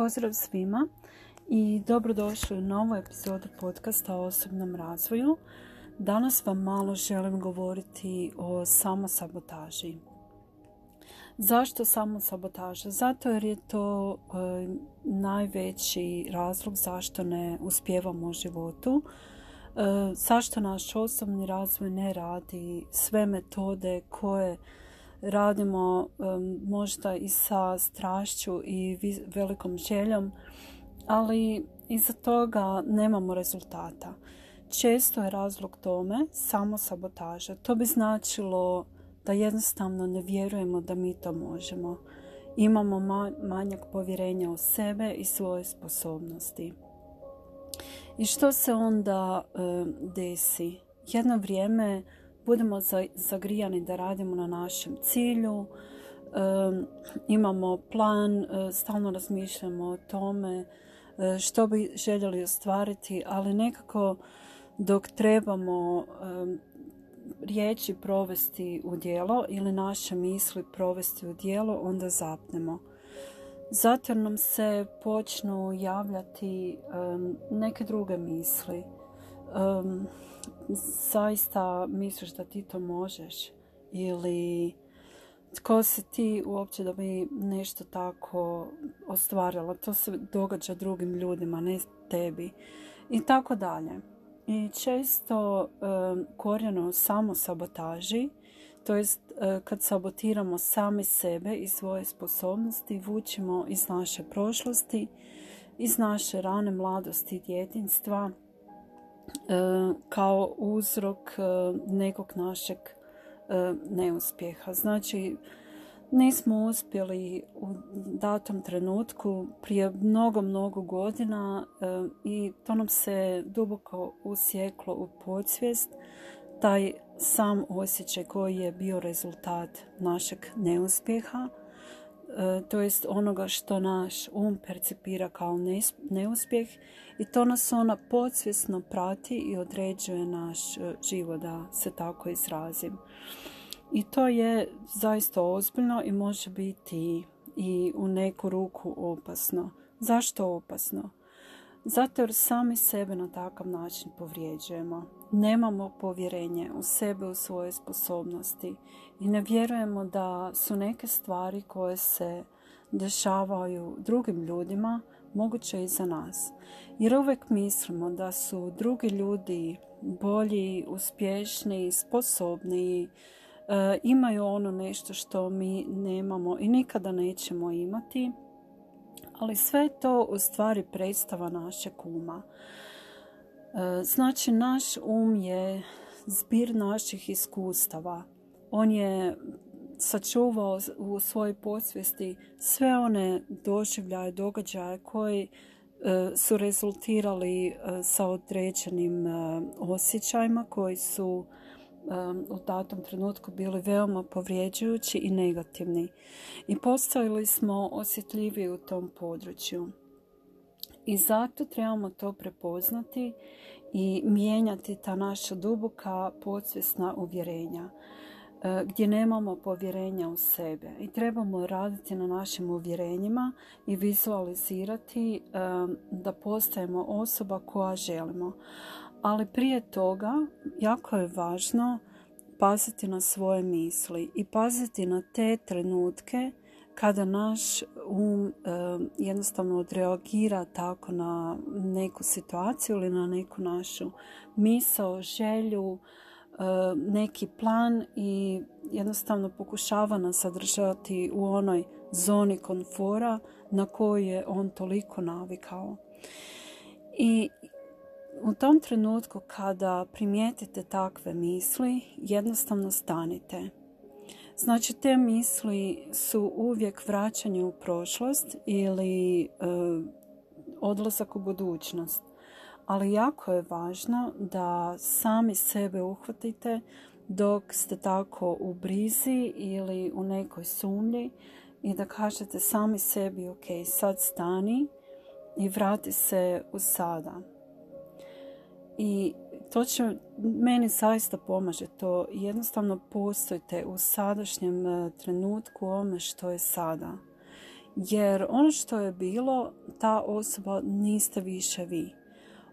Pozdrav svima i dobrodošli u novu epizodu podcasta o osobnom razvoju. Danas vam malo želim govoriti o samosabotaži. Zašto samosabotaža? Zato jer je to e, najveći razlog zašto ne uspijevamo u životu. E, zašto naš osobni razvoj ne radi sve metode koje radimo možda i sa strašću i velikom željom, ali iza toga nemamo rezultata. Često je razlog tome samo sabotaža. To bi značilo da jednostavno ne vjerujemo da mi to možemo. Imamo manjak povjerenja u sebe i svoje sposobnosti. I što se onda desi? Jedno vrijeme budemo zagrijani da radimo na našem cilju, imamo plan, e, stalno razmišljamo o tome e, što bi željeli ostvariti, ali nekako dok trebamo riječi provesti u djelo ili naše misli provesti u djelo, onda zapnemo. Zato nam se počnu javljati neke druge misli zaista misliš da ti to možeš ili tko si ti uopće da bi nešto tako ostvarila. To se događa drugim ljudima, ne tebi. I tako dalje. I često korijeno samo sabotaži, to jest kad sabotiramo sami sebe i svoje sposobnosti, vučimo iz naše prošlosti, iz naše rane mladosti i djetinstva, E, kao uzrok e, nekog našeg e, neuspjeha. Znači, nismo uspjeli u datom trenutku prije mnogo, mnogo godina i to nam se duboko usjeklo u podsvijest taj sam osjećaj koji je bio rezultat našeg neuspjeha E, to jest onoga što naš um percipira kao neuspjeh i to nas ona podsvjesno prati i određuje naš e, život, da se tako izrazim. I to je zaista ozbiljno i može biti i u neku ruku opasno. Zašto opasno? Zato jer sami sebe na takav način povrijeđujemo. Nemamo povjerenje u sebe, u svoje sposobnosti i ne vjerujemo da su neke stvari koje se dešavaju drugim ljudima moguće i za nas. Jer uvijek mislimo da su drugi ljudi bolji, uspješniji, sposobniji, e, imaju ono nešto što mi nemamo i nikada nećemo imati ali sve to u stvari predstava našeg uma. E, znači, naš um je zbir naših iskustava. On je sačuvao u svojoj podsvijesti sve one doživljaje, događaje koji e, su rezultirali e, sa određenim osjećajima koji su u datom trenutku bili veoma povrijeđujući i negativni i postavili smo osjetljiviji u tom području. I zato trebamo to prepoznati i mijenjati ta naša duboka podsvjesna uvjerenja e, gdje nemamo povjerenja u sebe i trebamo raditi na našim uvjerenjima i vizualizirati da postajemo osoba koja želimo. Ali prije toga jako je važno paziti na svoje misli i paziti na te trenutke kada naš um e, jednostavno odreagira tako na neku situaciju ili na neku našu misao, želju, e, neki plan i jednostavno pokušava nas sadržati u onoj zoni konfora na koju je on toliko navikao. I u tom trenutku kada primijetite takve misli, jednostavno stanite. Znači te misli su uvijek vraćanje u prošlost ili e, odlazak u budućnost. Ali jako je važno da sami sebe uhvatite dok ste tako u brizi ili u nekoj sumlji i da kažete sami sebi ok, sad stani i vrati se u sada. I to će meni zaista pomaže to. Jednostavno postojite u sadašnjem e, trenutku ome što je sada. Jer ono što je bilo, ta osoba niste više vi.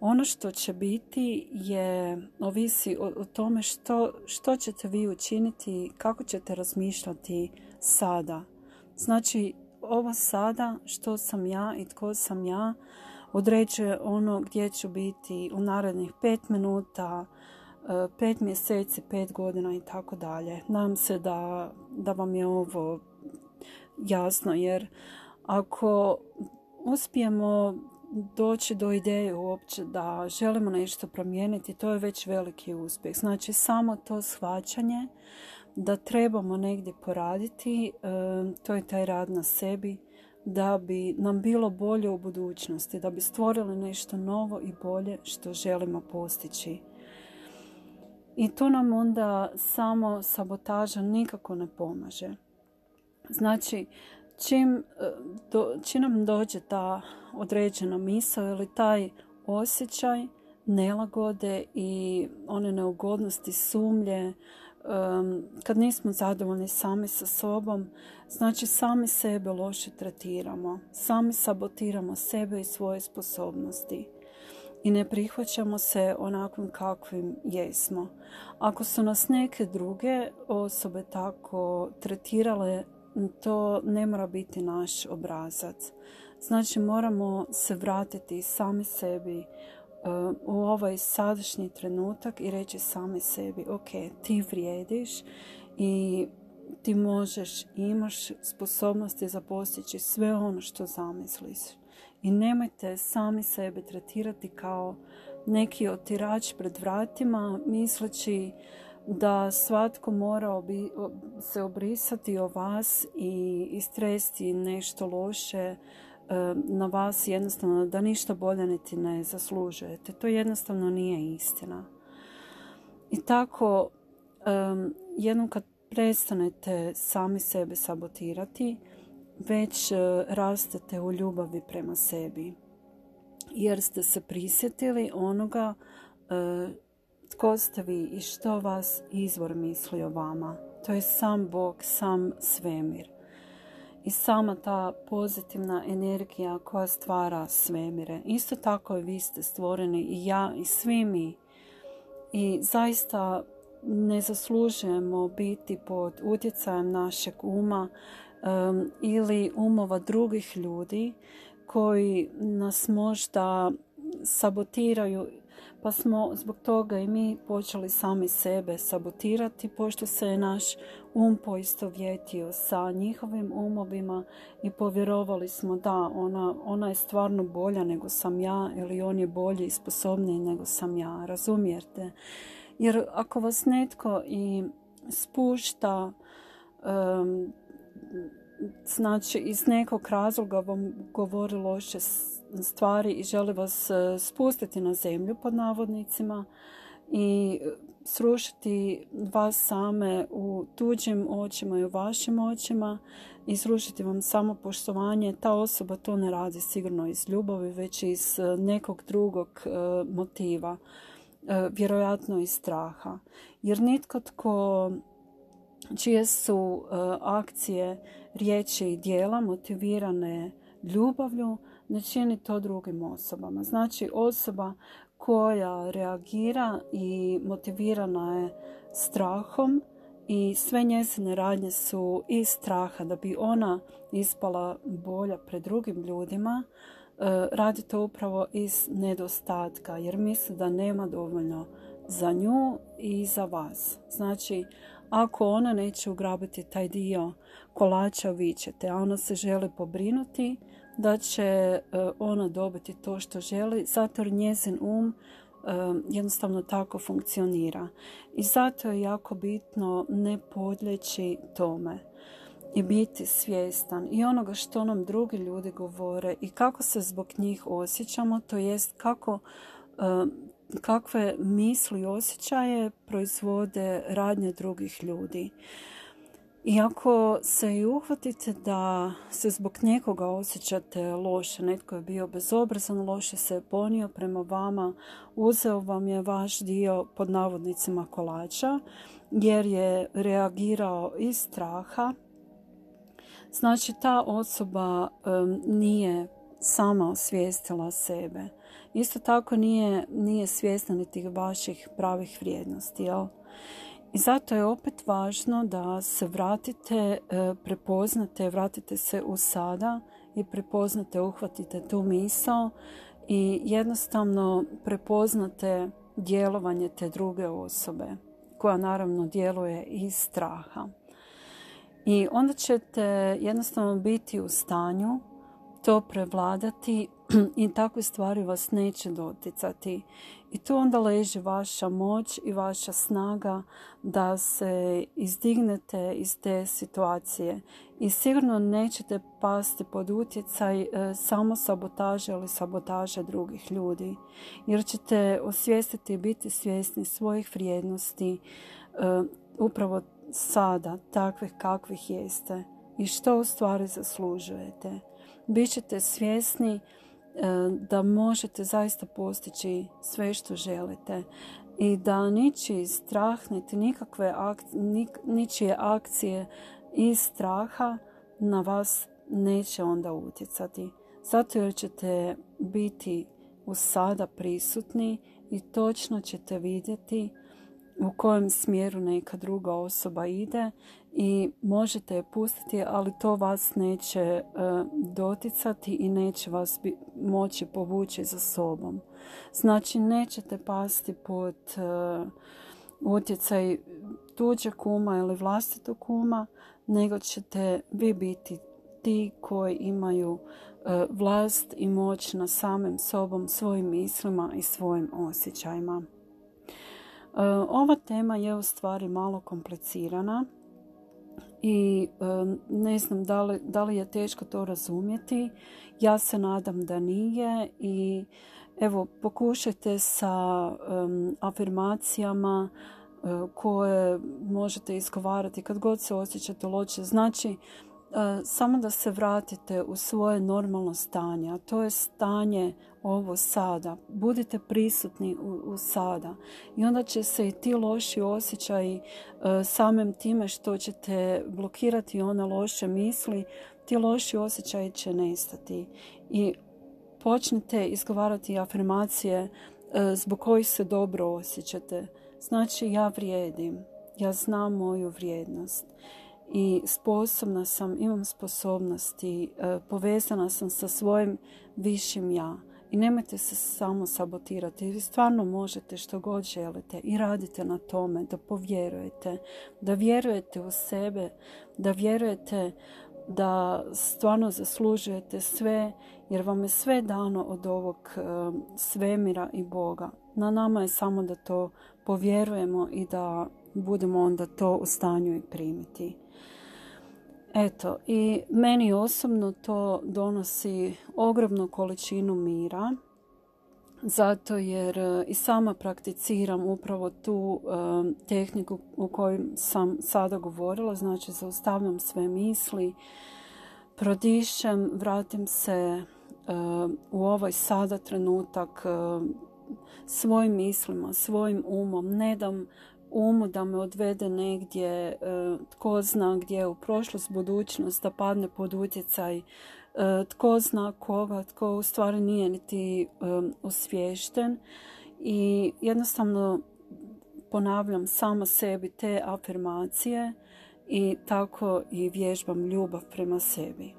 Ono što će biti je, ovisi o, o tome što, što ćete vi učiniti, kako ćete razmišljati sada. Znači, ovo sada, što sam ja i tko sam ja, određuje ono gdje ću biti u narednih pet minuta, e, pet mjeseci, pet godina i tako dalje. Nadam se da, da vam je ovo jasno jer ako uspijemo doći do ideje uopće da želimo nešto promijeniti, to je već veliki uspjeh. Znači samo to shvaćanje da trebamo negdje poraditi, e, to je taj rad na sebi, da bi nam bilo bolje u budućnosti, da bi stvorili nešto novo i bolje što želimo postići. I tu nam onda samo sabotaža nikako ne pomaže. Znači, čim, e, do, čim nam dođe ta određena misao ili taj osjećaj nelagode i one neugodnosti, sumlje, kad nismo zadovoljni sami sa sobom, znači sami sebe loše tretiramo, sami sabotiramo sebe i svoje sposobnosti i ne prihvaćamo se onakvim kakvim jesmo. Ako su nas neke druge osobe tako tretirale, to ne mora biti naš obrazac. Znači moramo se vratiti sami sebi, u ovaj sadašnji trenutak i reći sami sebi ok, ti vrijediš i ti možeš, imaš sposobnosti za postići sve ono što zamisliš. I nemojte sami sebe tretirati kao neki otirač pred vratima misleći da svatko mora se obrisati o vas i istresti nešto loše na vas jednostavno da ništa bolje niti ne zaslužujete. To jednostavno nije istina. I tako jednom kad prestanete sami sebe sabotirati, već e, rastete u ljubavi prema sebi. Jer ste se prisjetili onoga e, tko ste vi i što vas izvor misli o vama. To je sam Bog, sam svemir i sama ta pozitivna energija koja stvara svemire. Isto tako i vi ste stvoreni i ja i svi mi. I zaista ne zaslužujemo biti pod utjecajem našeg uma um, ili umova drugih ljudi koji nas možda sabotiraju pa smo zbog toga i mi počeli sami sebe sabotirati pošto se je naš um poistovjetio sa njihovim umovima i povjerovali smo da ona, ona je stvarno bolja nego sam ja ili on je bolji i sposobniji nego sam ja, razumijete? Jer ako vas netko i spušta um, znači iz nekog razloga vam govori loše stvari i želi vas e, spustiti na zemlju pod navodnicima i srušiti vas same u tuđim očima i u vašim očima i srušiti vam samo poštovanje, ta osoba to ne radi sigurno iz ljubavi, već iz e, nekog drugog e, motiva, vjerojatno iz straha. Jer nitko tko čije su akcije, riječi i dijela motivirane ljubavlju, ne čini to drugim osobama. Znači osoba koja reagira i motivirana je strahom i sve njezine radnje su iz straha da bi ona ispala bolja pred drugim ljudima, e, radi to upravo iz nedostatka jer misli da nema dovoljno za nju i za vas. Znači, ako ona neće ugrabiti taj dio kolača, vi ćete, a ona se želi pobrinuti, da će e, ona dobiti to što želi, zato jer njezin um e, jednostavno tako funkcionira. I zato je jako bitno ne podljeći tome i biti svjestan i onoga što nam drugi ljudi govore i kako se zbog njih osjećamo, to jest kako e, kakve misli i osjećaje proizvode radnje drugih ljudi. I ako se i uhvatite da se zbog nekoga osjećate loše, netko je bio bezobrazan, loše se je ponio prema vama, uzeo vam je vaš dio pod navodnicima kolača, jer je reagirao iz straha, Znači ta osoba nije sama osvijestila sebe. Isto tako nije, nije svjesna niti vaših pravih vrijednosti. Jel? I zato je opet važno da se vratite, e, prepoznate, vratite se u sada i prepoznate, uhvatite tu misao i jednostavno prepoznate djelovanje te druge osobe koja naravno djeluje iz straha. I onda ćete jednostavno biti u stanju to prevladati i takve stvari vas neće doticati. I tu onda leži vaša moć i vaša snaga da se izdignete iz te situacije. I sigurno nećete pasti pod utjecaj e, samo sabotaže ili sabotaže drugih ljudi. Jer ćete osvijestiti i biti svjesni svojih vrijednosti e, upravo sada, takvih kakvih jeste. I što u stvari zaslužujete. Bićete svjesni da možete zaista postići sve što želite i da ničiji strah, niti nikakve ničije akcije iz straha na vas neće onda utjecati. Zato jer ćete biti u sada prisutni i točno ćete vidjeti u kojem smjeru neka druga osoba ide i možete je pustiti, ali to vas neće e, doticati i neće vas moći povući za sobom. Znači nećete pasti pod e, utjecaj tuđeg kuma ili vlastitog kuma, nego ćete vi biti ti koji imaju e, vlast i moć na samim sobom, svojim mislima i svojim osjećajima. Ova tema je u stvari malo komplicirana i ne znam da li, da li je teško to razumjeti. Ja se nadam da nije i evo pokušajte sa afirmacijama uh, koje možete izgovarati kad god se osjećate loše. Znači samo da se vratite u svoje normalno stanje, a to je stanje ovo sada. Budite prisutni u, u sada i onda će se i ti loši osjećaji e, samim time što ćete blokirati one loše misli, ti loši osjećaji će nestati. I počnite izgovarati afirmacije e, zbog kojih se dobro osjećate. Znači ja vrijedim, ja znam moju vrijednost i sposobna sam, imam sposobnosti, e, povezana sam sa svojim višim ja. I nemojte se samo sabotirati. Vi stvarno možete što god želite i radite na tome da povjerujete, da vjerujete u sebe, da vjerujete da stvarno zaslužujete sve jer vam je sve dano od ovog e, svemira i Boga. Na nama je samo da to povjerujemo i da budemo onda to u stanju i primiti. Eto, i meni osobno to donosi ogromnu količinu mira, zato jer e, i sama prakticiram upravo tu e, tehniku o kojoj sam sada govorila, znači zaustavljam sve misli, prodišem, vratim se e, u ovaj sada trenutak svojim mislima, svojim umom, ne dam umu da me odvede negdje, e, tko zna gdje u prošlost, budućnost, da padne pod utjecaj e, tko zna koga, tko u stvari nije niti e, osviješten i jednostavno ponavljam samo sebi te afirmacije i tako i vježbam ljubav prema sebi.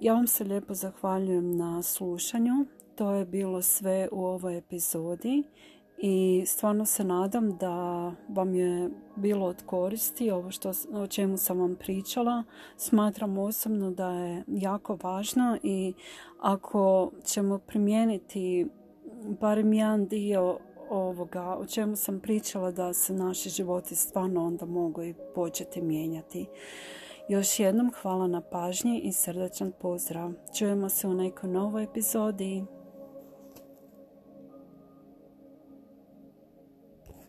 Ja vam se lijepo zahvaljujem na slušanju. To je bilo sve u ovoj epizodi i stvarno se nadam da vam je bilo od koristi ovo što, o čemu sam vam pričala. Smatram osobno da je jako važno i ako ćemo primijeniti barem jedan dio ovoga o čemu sam pričala da se naši životi stvarno onda mogu i početi mijenjati. Još jednom hvala na pažnji i srdačan pozdrav. Čujemo se u nekoj novoj epizodi.